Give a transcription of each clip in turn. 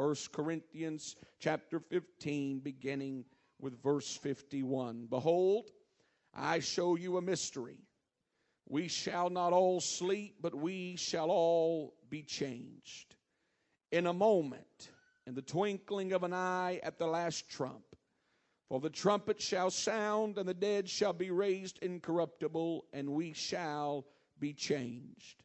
1 Corinthians chapter 15, beginning with verse 51. Behold, I show you a mystery. We shall not all sleep, but we shall all be changed. In a moment, in the twinkling of an eye, at the last trump. For the trumpet shall sound, and the dead shall be raised incorruptible, and we shall be changed.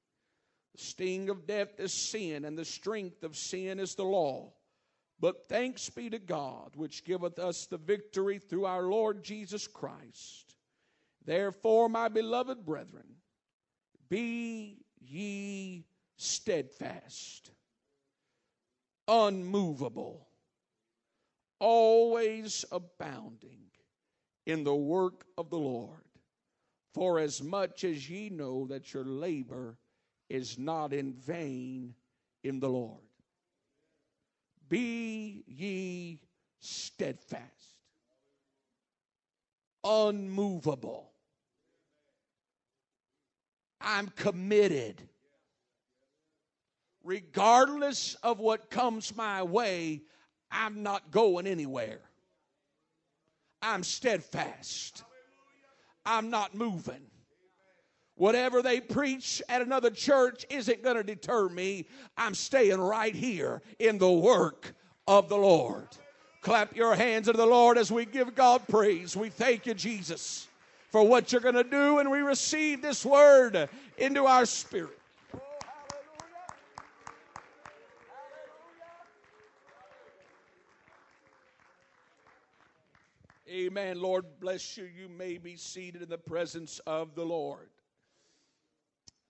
Sting of death is sin, and the strength of sin is the law. But thanks be to God, which giveth us the victory through our Lord Jesus Christ. Therefore, my beloved brethren, be ye steadfast, unmovable, always abounding in the work of the Lord. For as much as ye know that your labor is not in vain in the Lord. Be ye steadfast, unmovable. I'm committed. Regardless of what comes my way, I'm not going anywhere. I'm steadfast. I'm not moving. Whatever they preach at another church isn't going to deter me. I'm staying right here in the work of the Lord. Clap your hands to the Lord as we give God praise. We thank you, Jesus, for what you're going to do, and we receive this word into our spirit. Amen. Lord bless you. You may be seated in the presence of the Lord.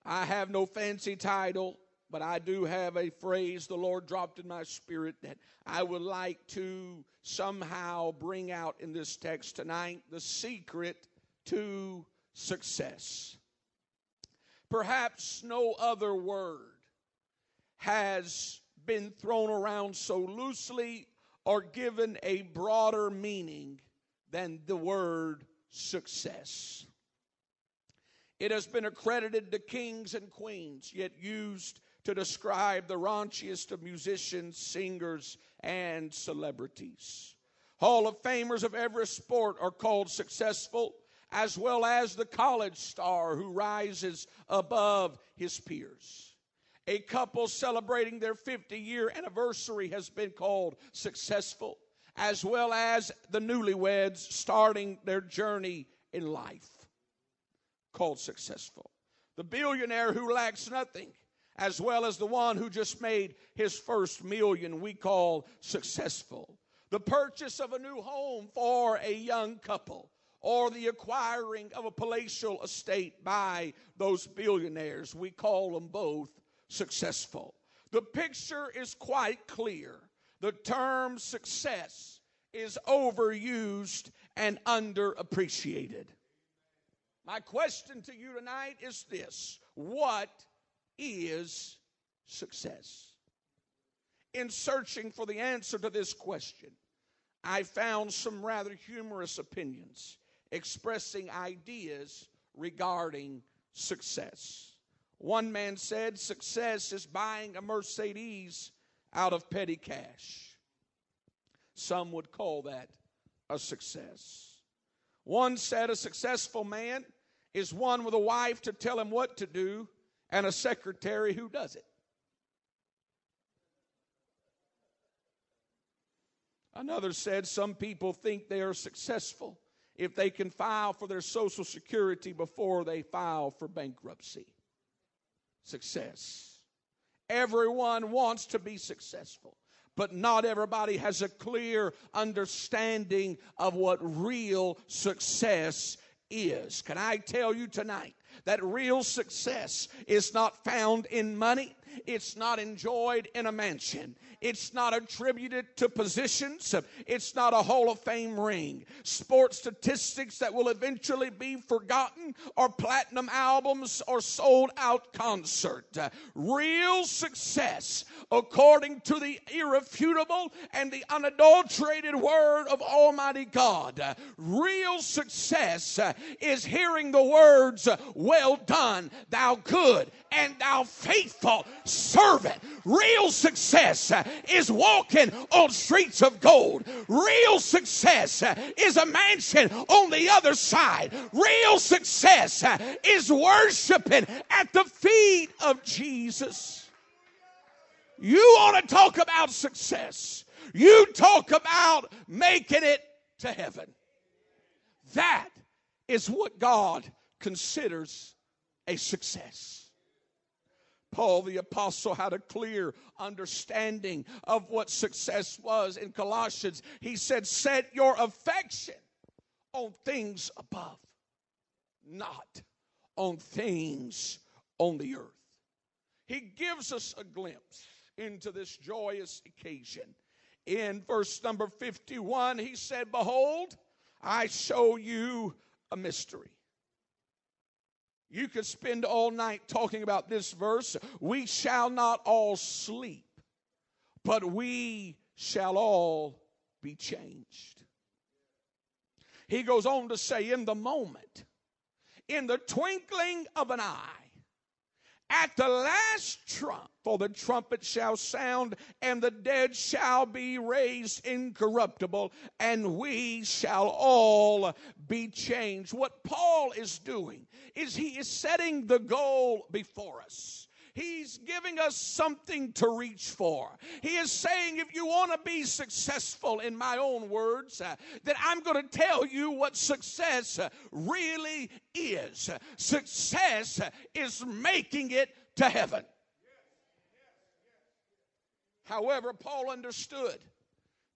I have no fancy title, but I do have a phrase the Lord dropped in my spirit that I would like to somehow bring out in this text tonight the secret to success. Perhaps no other word has been thrown around so loosely or given a broader meaning than the word success. It has been accredited to kings and queens, yet used to describe the raunchiest of musicians, singers, and celebrities. Hall of Famers of every sport are called successful, as well as the college star who rises above his peers. A couple celebrating their 50 year anniversary has been called successful, as well as the newlyweds starting their journey in life called successful. The billionaire who lacks nothing, as well as the one who just made his first million, we call successful. The purchase of a new home for a young couple, or the acquiring of a palatial estate by those billionaires, we call them both successful. The picture is quite clear. The term success is overused and underappreciated. My question to you tonight is this What is success? In searching for the answer to this question, I found some rather humorous opinions expressing ideas regarding success. One man said success is buying a Mercedes out of petty cash. Some would call that a success. One said a successful man is one with a wife to tell him what to do and a secretary who does it. Another said some people think they are successful if they can file for their Social Security before they file for bankruptcy. Success. Everyone wants to be successful but not everybody has a clear understanding of what real success is. Can I tell you tonight that real success is not found in money? It's not enjoyed in a mansion. It's not attributed to positions. It's not a Hall of Fame ring. Sports statistics that will eventually be forgotten or platinum albums or sold out concert. Real success, according to the irrefutable and the unadulterated word of Almighty God. Real success is hearing the words, Well done, thou good and thou faithful servant. Real success uh, is walking on streets of gold. Real success uh, is a mansion on the other side. Real success uh, is worshiping at the feet of Jesus. You want to talk about success. You talk about making it to heaven. That is what God considers a success. Paul the Apostle had a clear understanding of what success was in Colossians. He said, Set your affection on things above, not on things on the earth. He gives us a glimpse into this joyous occasion. In verse number 51, he said, Behold, I show you a mystery. You could spend all night talking about this verse. We shall not all sleep, but we shall all be changed. He goes on to say, in the moment, in the twinkling of an eye, at the last trump, for the trumpet shall sound, and the dead shall be raised incorruptible, and we shall all be changed. What Paul is doing is he is setting the goal before us. He's giving us something to reach for. He is saying, if you want to be successful, in my own words, uh, that I'm going to tell you what success uh, really is. Success is making it to heaven. However, Paul understood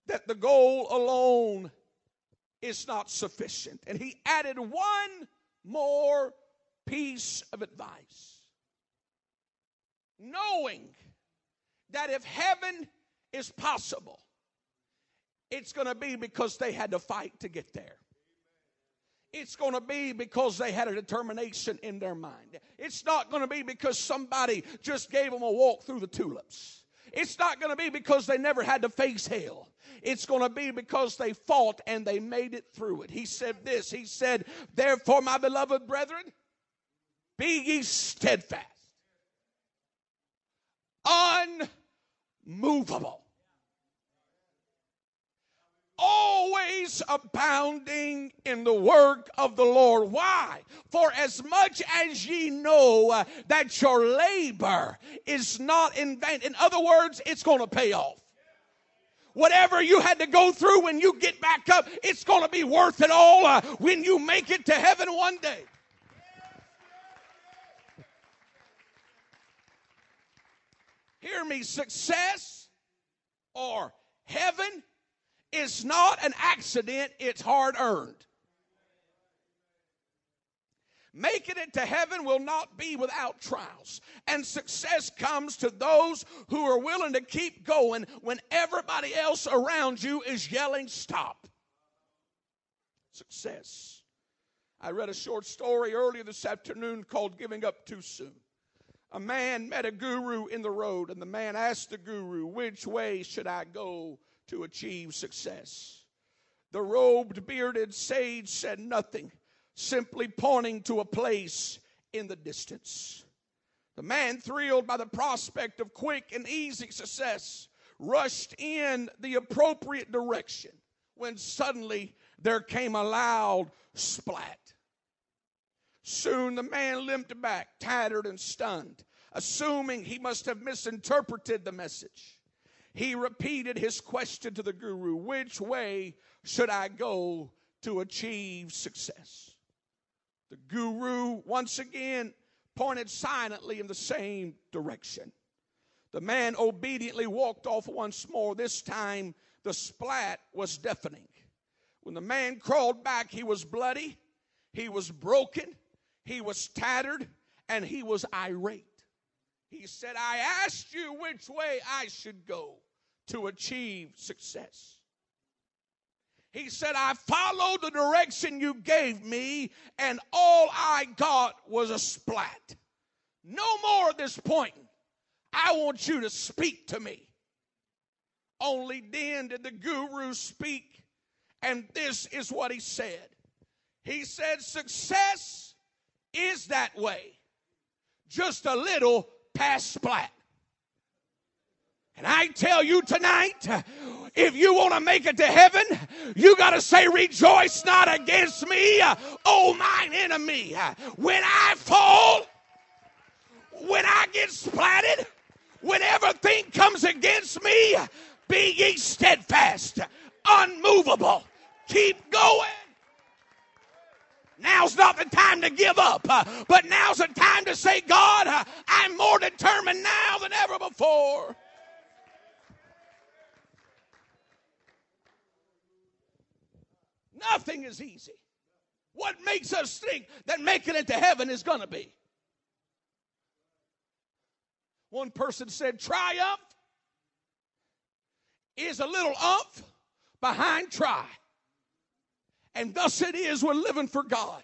that the goal alone is not sufficient. And he added one more piece of advice knowing that if heaven is possible, it's going to be because they had to fight to get there. It's going to be because they had a determination in their mind. It's not going to be because somebody just gave them a walk through the tulips. It's not going to be because they never had to face hell. It's going to be because they fought and they made it through it. He said this He said, Therefore, my beloved brethren, be ye steadfast unmovable. Always abounding in the work of the Lord. Why? For as much as ye know uh, that your labor is not in vain. In other words, it's going to pay off whatever you had to go through when you get back up, it's going to be worth it all uh, when you make it to heaven one day. Hear me, success or heaven is not an accident, it's hard earned. Making it to heaven will not be without trials. And success comes to those who are willing to keep going when everybody else around you is yelling, Stop. Success. I read a short story earlier this afternoon called Giving Up Too Soon a man met a guru in the road, and the man asked the guru, Which way should I go to achieve success? The robed, bearded sage said nothing, simply pointing to a place in the distance. The man, thrilled by the prospect of quick and easy success, rushed in the appropriate direction when suddenly there came a loud splat. Soon the man limped back, tattered and stunned, assuming he must have misinterpreted the message. He repeated his question to the guru Which way should I go to achieve success? The guru once again pointed silently in the same direction. The man obediently walked off once more. This time, the splat was deafening. When the man crawled back, he was bloody, he was broken, he was tattered and he was irate. He said, I asked you which way I should go to achieve success. He said, I followed the direction you gave me, and all I got was a splat. No more at this point. I want you to speak to me. Only then did the guru speak, and this is what he said. He said, Success is that way, just a little past splat. And I tell you tonight, if you want to make it to heaven, you got to say, Rejoice not against me, oh mine enemy. When I fall, when I get splatted, when everything comes against me, be ye steadfast, unmovable. Keep going. Now's not the time to give up, uh, but now's the time to say, God, uh, I'm more determined now than ever before. Nothing is easy. What makes us think that making it to heaven is going to be? One person said, Triumph is a little umph behind try. And thus it is we're living for God.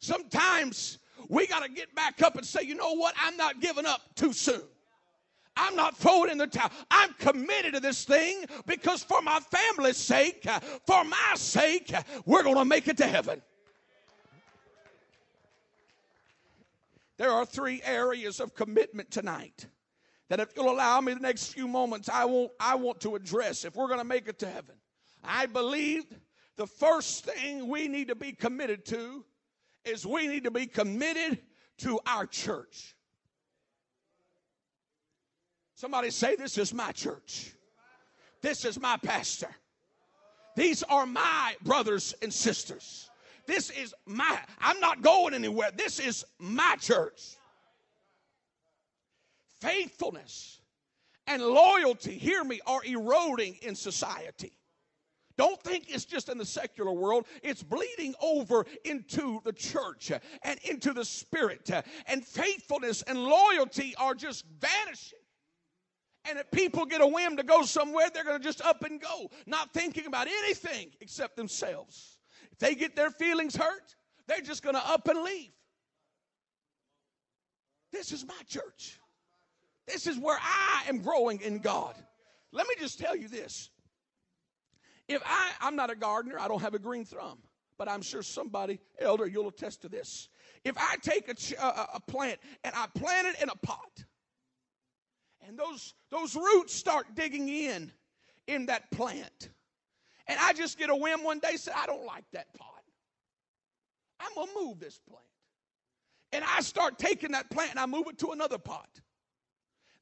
Sometimes we got to get back up and say, you know what? I'm not giving up too soon. I'm not throwing in the towel. I'm committed to this thing because for my family's sake, for my sake, we're going to make it to heaven. There are three areas of commitment tonight that if you'll allow me the next few moments, I want, I want to address if we're going to make it to heaven. I believe the first thing we need to be committed to is we need to be committed to our church. Somebody say, This is my church. This is my pastor. These are my brothers and sisters. This is my, I'm not going anywhere. This is my church. Faithfulness and loyalty, hear me, are eroding in society. Don't think it's just in the secular world. It's bleeding over into the church and into the spirit. And faithfulness and loyalty are just vanishing. And if people get a whim to go somewhere, they're going to just up and go, not thinking about anything except themselves. If they get their feelings hurt, they're just going to up and leave. This is my church. This is where I am growing in God. Let me just tell you this if I, I'm not a gardener, I don't have a green thumb, but I'm sure somebody, elder, you'll attest to this. If I take a, uh, a, a plant and I plant it in a pot, and those, those roots start digging in in that plant, and I just get a whim one day, say, I don't like that pot. I'm going to move this plant. And I start taking that plant and I move it to another pot.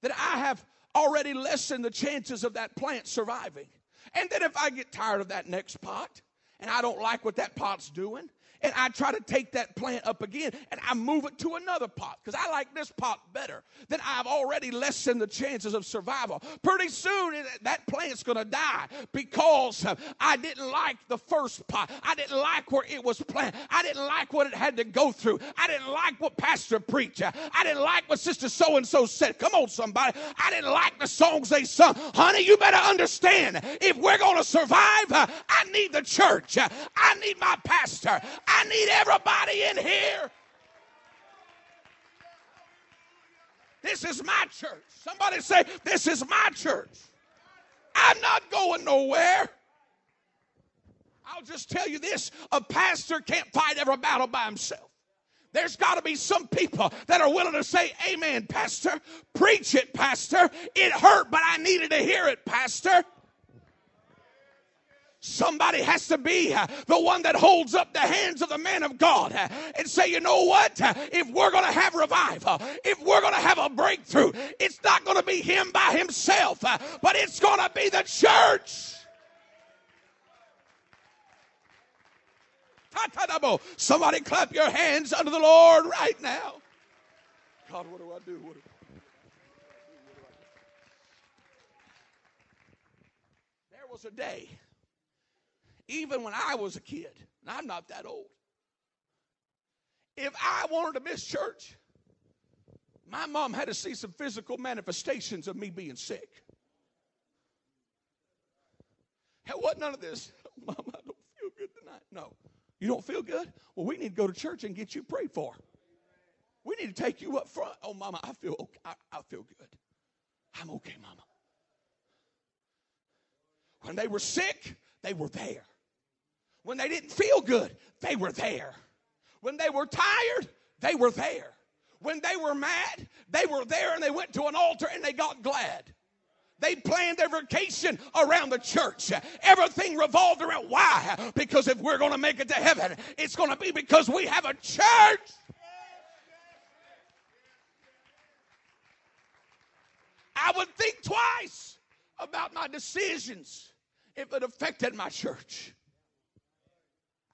That I have already lessened the chances of that plant surviving. And then if I get tired of that next pot and I don't like what that pot's doing, and I try to take that plant up again and I move it to another pot because I like this pot better, then I've already lessened the chances of survival. Pretty soon that plant's going to die because I didn't like the first pot. I didn't like where it was planted. I didn't like what it had to go through. I didn't like what pastor preached. I didn't like what sister so and so said. Come on, somebody. I didn't like the songs they sung. Honey, you better understand if we're going to survive, I need the church. I need my pastor. I need everybody in here. This is my church. Somebody say, This is my church. I'm not going nowhere. I'll just tell you this a pastor can't fight every battle by himself. There's got to be some people that are willing to say, Amen, Pastor. Preach it, Pastor. It hurt, but I needed to hear it, Pastor. Somebody has to be uh, the one that holds up the hands of the man of God uh, and say, you know what? Uh, if we're going to have revival, if we're going to have a breakthrough, it's not going to be him by himself, but it's going to be the church. Somebody clap your hands unto the Lord right now. God, what do I do? What do I do? There was a day even when I was a kid, and I'm not that old, if I wanted to miss church, My mom had to see some physical manifestations of me being sick. It wasn't none of this. Mom, I don't feel good tonight. No. You don't feel good? Well, we need to go to church and get you prayed for. We need to take you up front. Oh, mama, I feel okay. I, I feel good. I'm okay, mama. When they were sick, they were there. When they didn't feel good, they were there. When they were tired, they were there. When they were mad, they were there and they went to an altar and they got glad. They planned their vacation around the church. Everything revolved around why? Because if we're going to make it to heaven, it's going to be because we have a church. I would think twice about my decisions if it affected my church.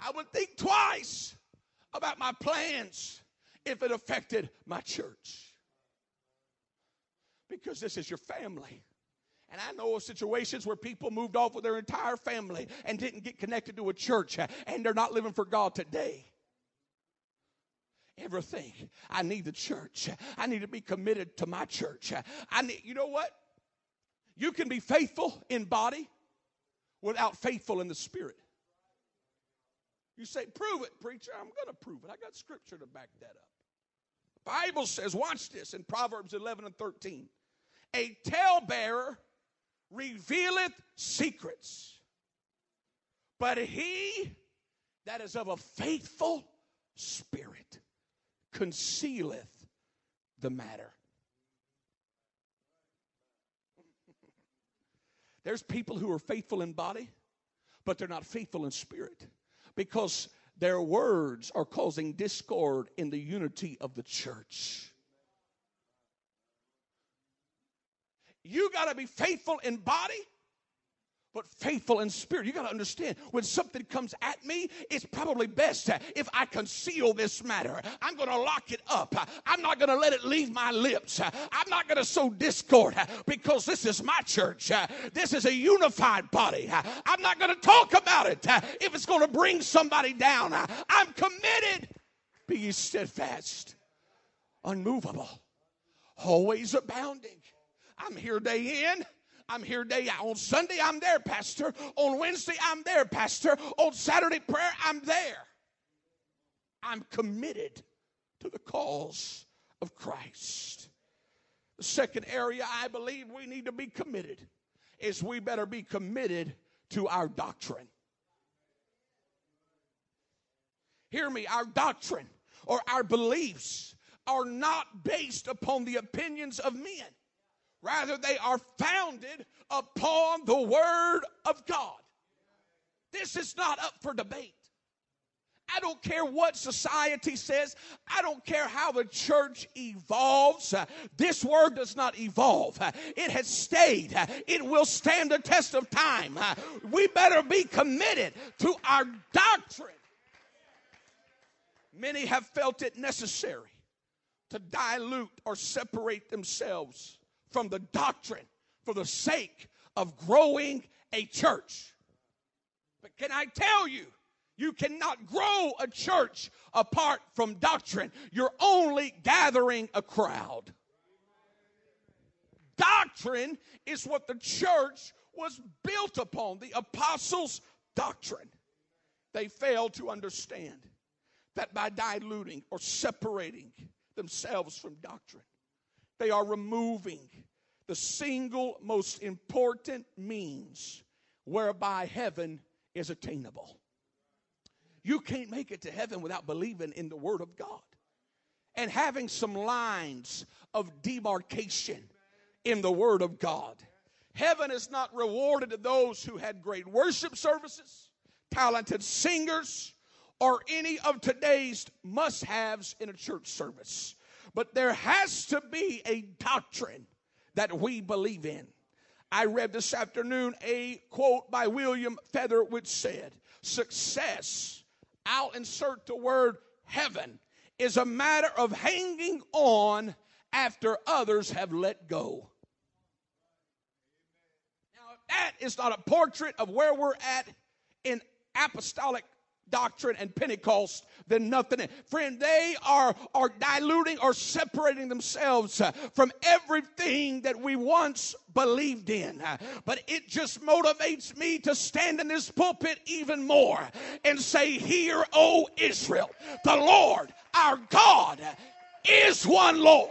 I would think twice about my plans if it affected my church. Because this is your family. And I know of situations where people moved off with their entire family and didn't get connected to a church, and they're not living for God today. Everything. I need the church. I need to be committed to my church. I need, you know what? You can be faithful in body without faithful in the spirit. You say, prove it, preacher. I'm going to prove it. I got scripture to back that up. The Bible says, watch this in Proverbs 11 and 13. A talebearer revealeth secrets, but he that is of a faithful spirit concealeth the matter. There's people who are faithful in body, but they're not faithful in spirit because their words are causing discord in the unity of the church. You got to be faithful in body but faithful in spirit. You got to understand when something comes at me, it's probably best if I conceal this matter. I'm going to lock it up. I'm not going to let it leave my lips. I'm not going to sow discord because this is my church. This is a unified body. I'm not going to talk about it if it's going to bring somebody down. I'm committed. Be steadfast, unmovable, always abounding. I'm here day in I'm here day out. On Sunday, I'm there, Pastor. On Wednesday, I'm there, Pastor. On Saturday prayer, I'm there. I'm committed to the cause of Christ. The second area I believe we need to be committed is we better be committed to our doctrine. Hear me, our doctrine or our beliefs are not based upon the opinions of men. Rather, they are founded upon the Word of God. This is not up for debate. I don't care what society says. I don't care how the church evolves. This word does not evolve. It has stayed. It will stand the test of time. We better be committed to our doctrine. Many have felt it necessary to dilute or separate themselves from the doctrine for the sake of growing a church. But can I tell you, you cannot grow a church apart from doctrine. You're only gathering a crowd. Doctrine is what the church was built upon, the apostles' doctrine. They failed to understand that by diluting or separating themselves from doctrine, they are removing the single most important means whereby heaven is attainable. You can't make it to heaven without believing in the Word of God and having some lines of demarcation in the Word of God. Heaven is not rewarded to those who had great worship services, talented singers, or any of today's must haves in a church service. But there has to be a doctrine that we believe in. I read this afternoon a quote by William Feather which said, Success, I'll insert the word heaven, is a matter of hanging on after others have let go. Now, that is not a portrait of where we're at in apostolic doctrine and Pentecost than nothing. Friend, they are, are diluting or separating themselves uh, from everything that we once believed in. Uh, but it just motivates me to stand in this pulpit even more and say, Hear, O Israel, the Lord our God is one Lord.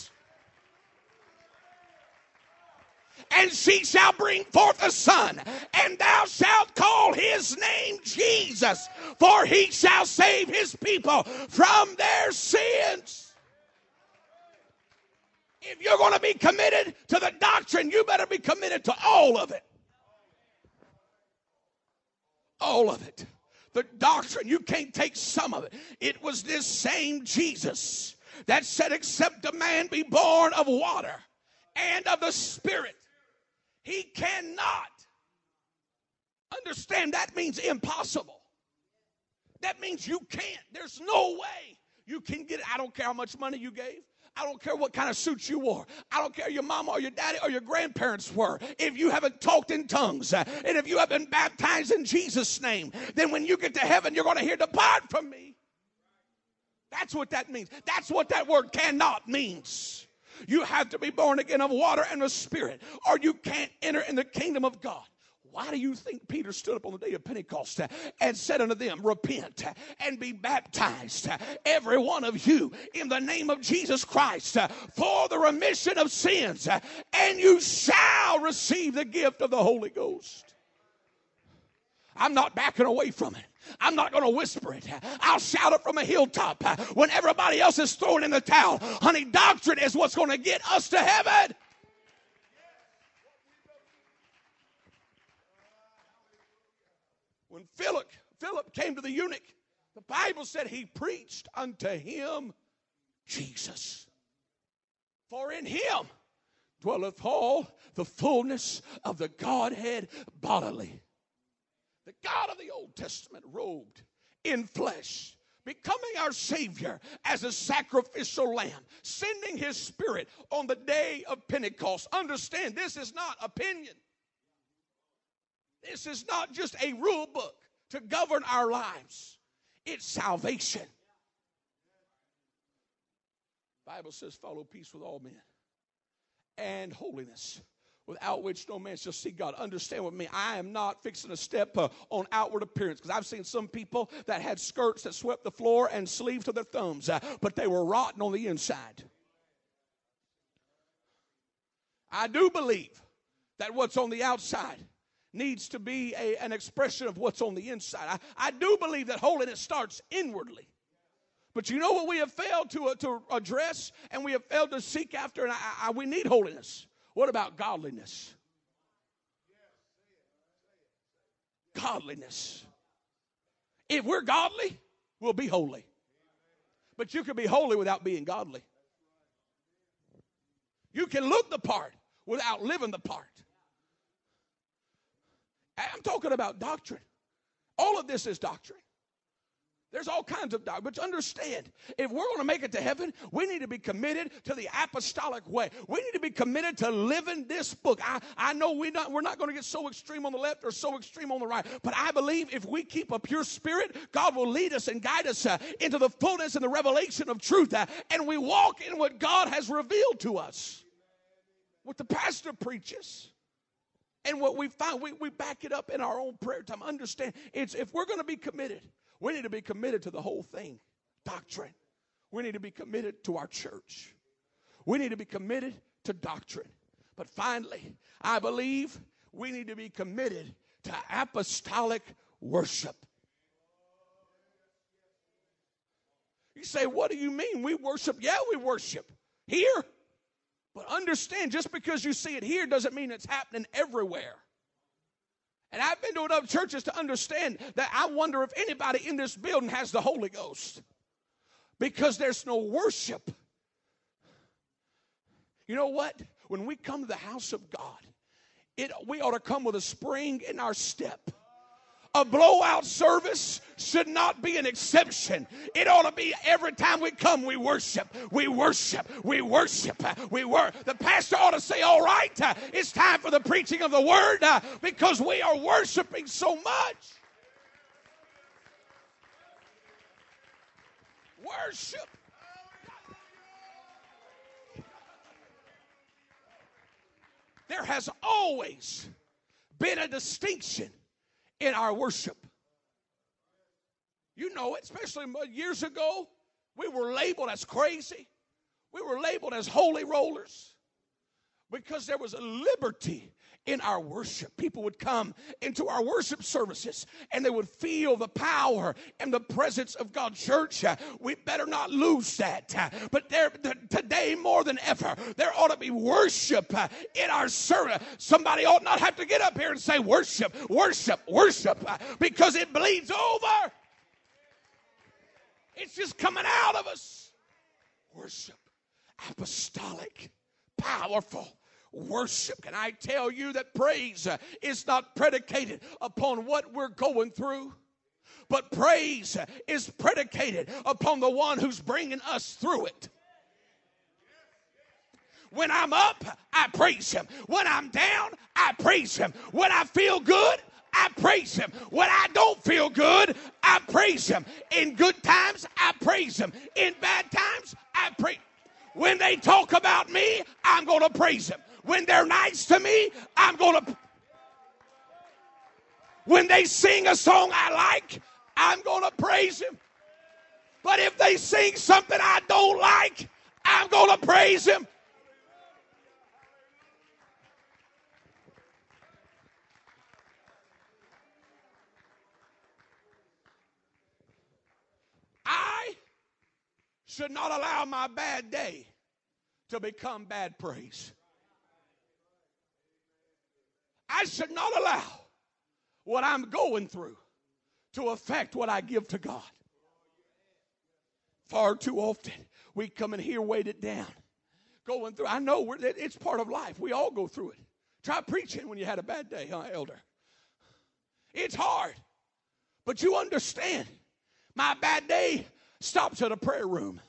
And she shall bring forth a son, and thou shalt call his name Jesus, for he shall save his people from their sins. If you're going to be committed to the doctrine, you better be committed to all of it. All of it. The doctrine, you can't take some of it. It was this same Jesus that said, Except a man be born of water and of the Spirit, he cannot. Understand that means impossible. That means you can't. There's no way you can get it. I don't care how much money you gave. I don't care what kind of suit you wore. I don't care your mama or your daddy or your grandparents were. If you haven't talked in tongues uh, and if you have been baptized in Jesus' name, then when you get to heaven, you're going to hear, Depart from me. That's what that means. That's what that word cannot means. You have to be born again of water and the Spirit, or you can't enter in the kingdom of God. Why do you think Peter stood up on the day of Pentecost uh, and said unto them, Repent uh, and be baptized, uh, every one of you, in the name of Jesus Christ, for the remission of sins, and you shall receive the gift of the Holy Ghost? I'm not backing away from it. I'm not going to whisper it. I'll shout it from a hilltop when everybody else is throwing in the towel. Honey, doctrine is what's going to get us to heaven. When Philip, Philip came to the eunuch, the Bible said he preached unto him Jesus. For in him dwelleth all the fullness of the Godhead bodily the God of the Old Testament robed in flesh, becoming our Savior as a sacrificial lamb, sending His Spirit on the day of Pentecost. Understand, this is not opinion. This is not just a rule book to govern our lives. It's salvation. Bible says follow peace with all men and holiness without which no man shall see God. Understand with me, I am not fixing a step uh, on outward appearance because I've seen some people that had skirts that swept the floor and sleeves to their thumbs, uh, but they were rotten on the inside. I do believe that what's on the outside needs to be a, an expression of what's on the inside. I, I do believe that holiness starts inwardly. But you know what we have failed to, uh, to address and we have failed to seek after, and I, I, we need holiness. What about godliness? Godliness. If we're godly, we'll be holy. But you can be holy without being godly. You can look the part without living the part. I'm talking about doctrine. All of this is doctrine. There's all kinds of doctrine. But understand, if we're going to make it to heaven, we need to be committed to the apostolic way. We need to be committed to living this book. I, I know we not, we're not going to get so extreme on the left or so extreme on the right, but I believe if we keep a pure spirit, God will lead us and guide us uh, into the fullness and the revelation of truth. Uh, and we walk in what God has revealed to us. What the pastor preaches. And what we find, we, we back it up in our own prayer time. Understand, it's if we're going to be committed, we need to be committed to the whole thing doctrine. We need to be committed to our church. We need to be committed to doctrine. But finally, I believe we need to be committed to apostolic worship. You say, What do you mean? We worship? Yeah, we worship here. But understand, just because you see it here doesn't mean it's happening everywhere. And I've been to enough churches to understand that I wonder if anybody in this building has the Holy Ghost because there's no worship. You know what? When we come to the house of God, it, we ought to come with a spring in our step. A blowout service should not be an exception. It ought to be every time we come, we worship, we worship, we worship, we work. The pastor ought to say, All right, uh, it's time for the preaching of the word uh, because we are worshiping so much. Worship. There has always been a distinction in our worship. You know it, especially years ago, we were labeled as crazy. We were labeled as holy rollers because there was a liberty in our worship. People would come into our worship services and they would feel the power and the presence of God. Church, uh, we better not lose that. Uh, but there, today more than ever, there ought to be worship uh, in our service. Somebody ought not have to get up here and say worship, worship, worship, because it bleeds over. It's just coming out of us. Worship, apostolic, powerful worship. Can I tell you that praise uh, is not predicated upon what we're going through? But praise uh, is predicated upon the one who's bringing us through it. When I'm up, I praise him. When I'm down, I praise him. When I feel good, I praise him. When I don't feel good, I praise him. In good times, I praise him. In bad times, I praise. When they talk about me, I'm going to praise him. When they're nice to me, I'm going to. When they sing a song I like, I'm going to praise him. But if they sing something I don't like, I'm going to praise him. I should not allow my bad day to become bad praise. I should not allow what I'm going through to affect what I give to God. Far too often, we come in here weighted down, going through. I know it's part of life. We all go through it. Try preaching when you had a bad day, huh, elder? It's hard. But you understand, my bad day stops at a prayer room.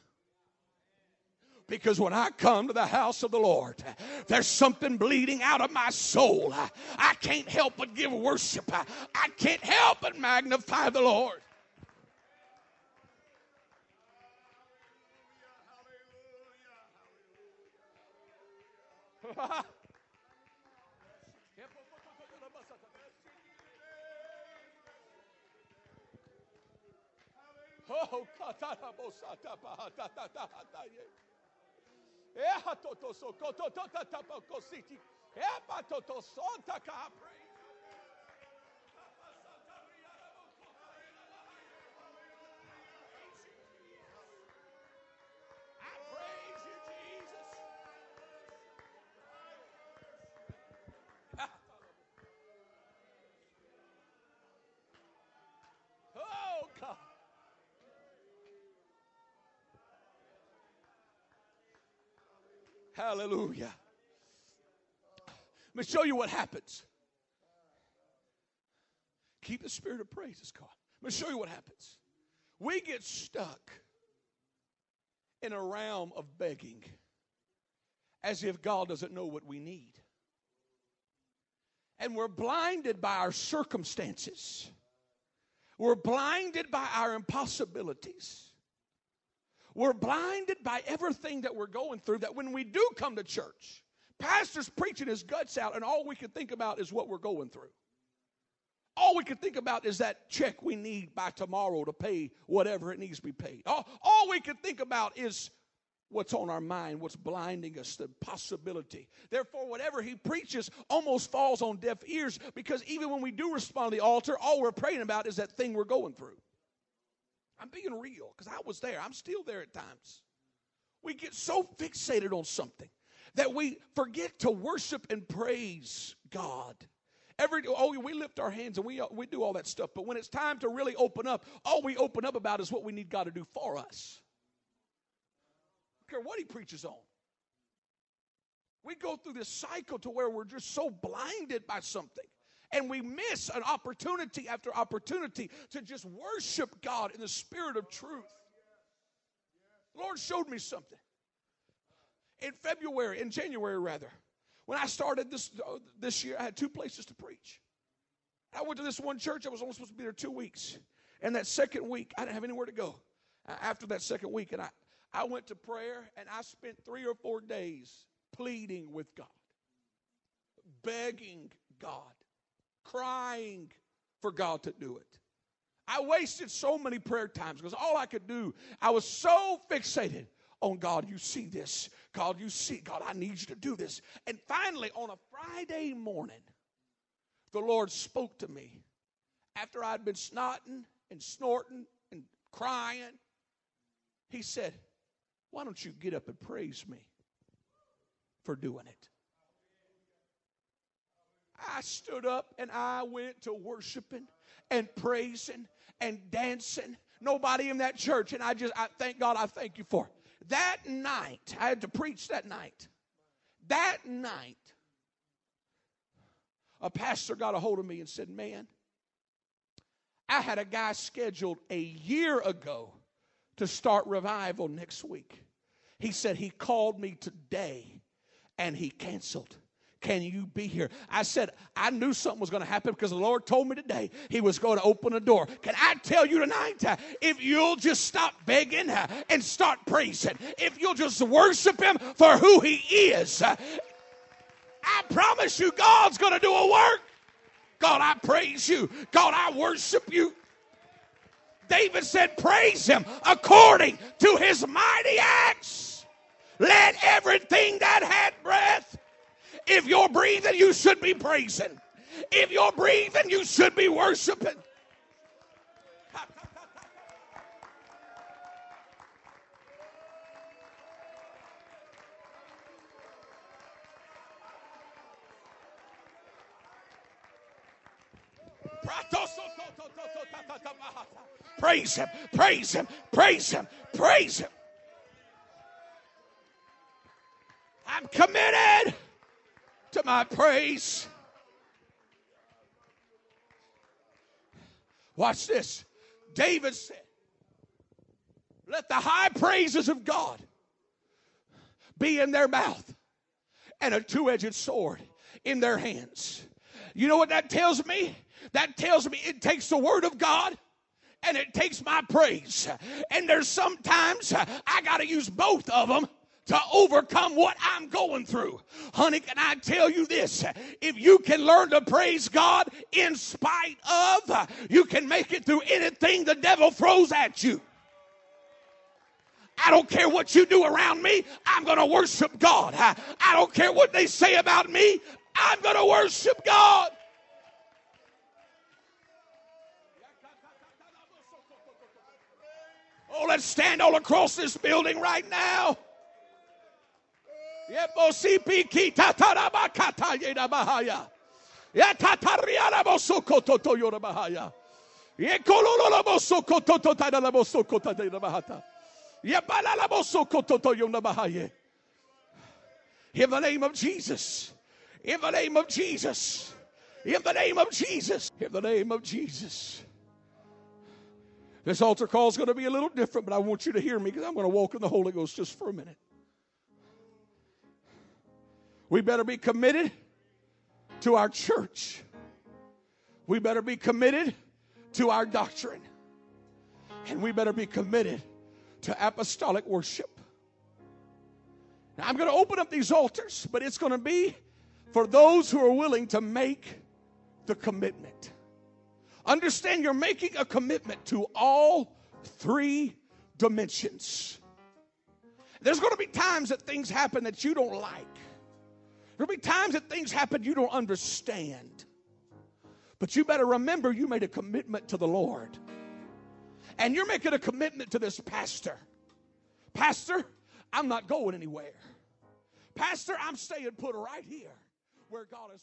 Because when I come to the house of the Lord, there's something bleeding out of my soul. I can't help but give worship. I can't help but magnify the Lord. oh, Eha toto so koto tota tapa kositi. Epa toto sonta ka Hallelujah. Let me show you what happens. Keep the spirit of praise, it's called. Let me show you what happens. We get stuck in a realm of begging as if God doesn't know what we need. And we're blinded by our circumstances. We're blinded by our impossibilities. We're blinded by everything that we're going through that when we do come to church, pastor's preaching his guts out, and all we can think about is what we're going through. All we can think about is that check we need by tomorrow to pay whatever it needs to be paid. All, all we can think about is what's on our mind, what's blinding us, the possibility. Therefore, whatever he preaches almost falls on deaf ears because even when we do respond to the altar, all we're praying about is that thing we're going through. I'm being real because I was there. I'm still there at times. We get so fixated on something that we forget to worship and praise God. Every oh, we lift our hands and we uh, we do all that stuff, but when it's time to really open up, all we open up about is what we need God to do for us. I don't care what he preaches on. We go through this cycle to where we're just so blinded by something. And we miss an opportunity after opportunity to just worship God in the spirit of truth. The Lord showed me something. In February, in January rather, when I started this, this year, I had two places to preach. I went to this one church, I was only supposed to be there two weeks. And that second week, I didn't have anywhere to go after that second week. And I, I went to prayer and I spent three or four days pleading with God, begging God, crying for God to do it. I wasted so many prayer times because all I could do, I was so fixated on God, you see this. God, you see, God, I need you to do this. And finally, on a Friday morning, the Lord spoke to me after I'd been snotting and snorting and crying. He said, Why don't you get up and praise me for doing it? I stood up and I went to worshiping and praising and dancing. Nobody in that church, and I just, I thank God, I thank you for it. That night, I had to preach that night. That night, a pastor got a hold of me and said, Man, I had a guy scheduled a year ago to start revival next week. He said he called me today and he canceled. Can you be here? I said, I knew something was going to happen because the Lord told me today He was going to open a door. Can I tell you tonight, uh, if you'll just stop begging uh, and start praising, if you'll just worship Him for who He is, uh, I promise you, God's going to do a work. God, I praise you. God, I worship you. David said, Praise him according to his mighty acts. Let everything that had breath if you're breathing, you should be praising. If you're breathing, you should be worshiping. Praise him, praise him, praise him, praise him. I'm committed to my praise. Watch this. David said, Let the high praises of God be in their mouth and a two edged sword in their hands. You know what that tells me? That tells me it takes the word of God and it takes my praise. And there's sometimes I got to use both of them to overcome what I'm going through. Honey, can I tell you this? If you can learn to praise God in spite of, you can make it through anything the devil throws at you. I don't care what you do around me, I'm going to worship God. I, don't care what they say about me, I'm going to worship God. Oh, let's stand all across this building right now. In the name of Jesus. In the name of Jesus. In the name of Jesus. In the name of Jesus. This altar call is going to be a little different, but I want you to hear me because I'm going to walk in the Holy Ghost just for a minute. We better be committed to our church. We better be committed to our doctrine. And we better be committed to apostolic worship. Now, I'm going to open up these altars, but it's going to be for those who are willing to make the commitment. Understand you're making a commitment to all three dimensions. There's going to be times that things happen that you don't like. There'll be times that things happen you don't understand. But you better remember you made a commitment to the Lord. And you're making a commitment to this pastor. Pastor, I'm not going anywhere. Pastor, I'm staying put right here where God has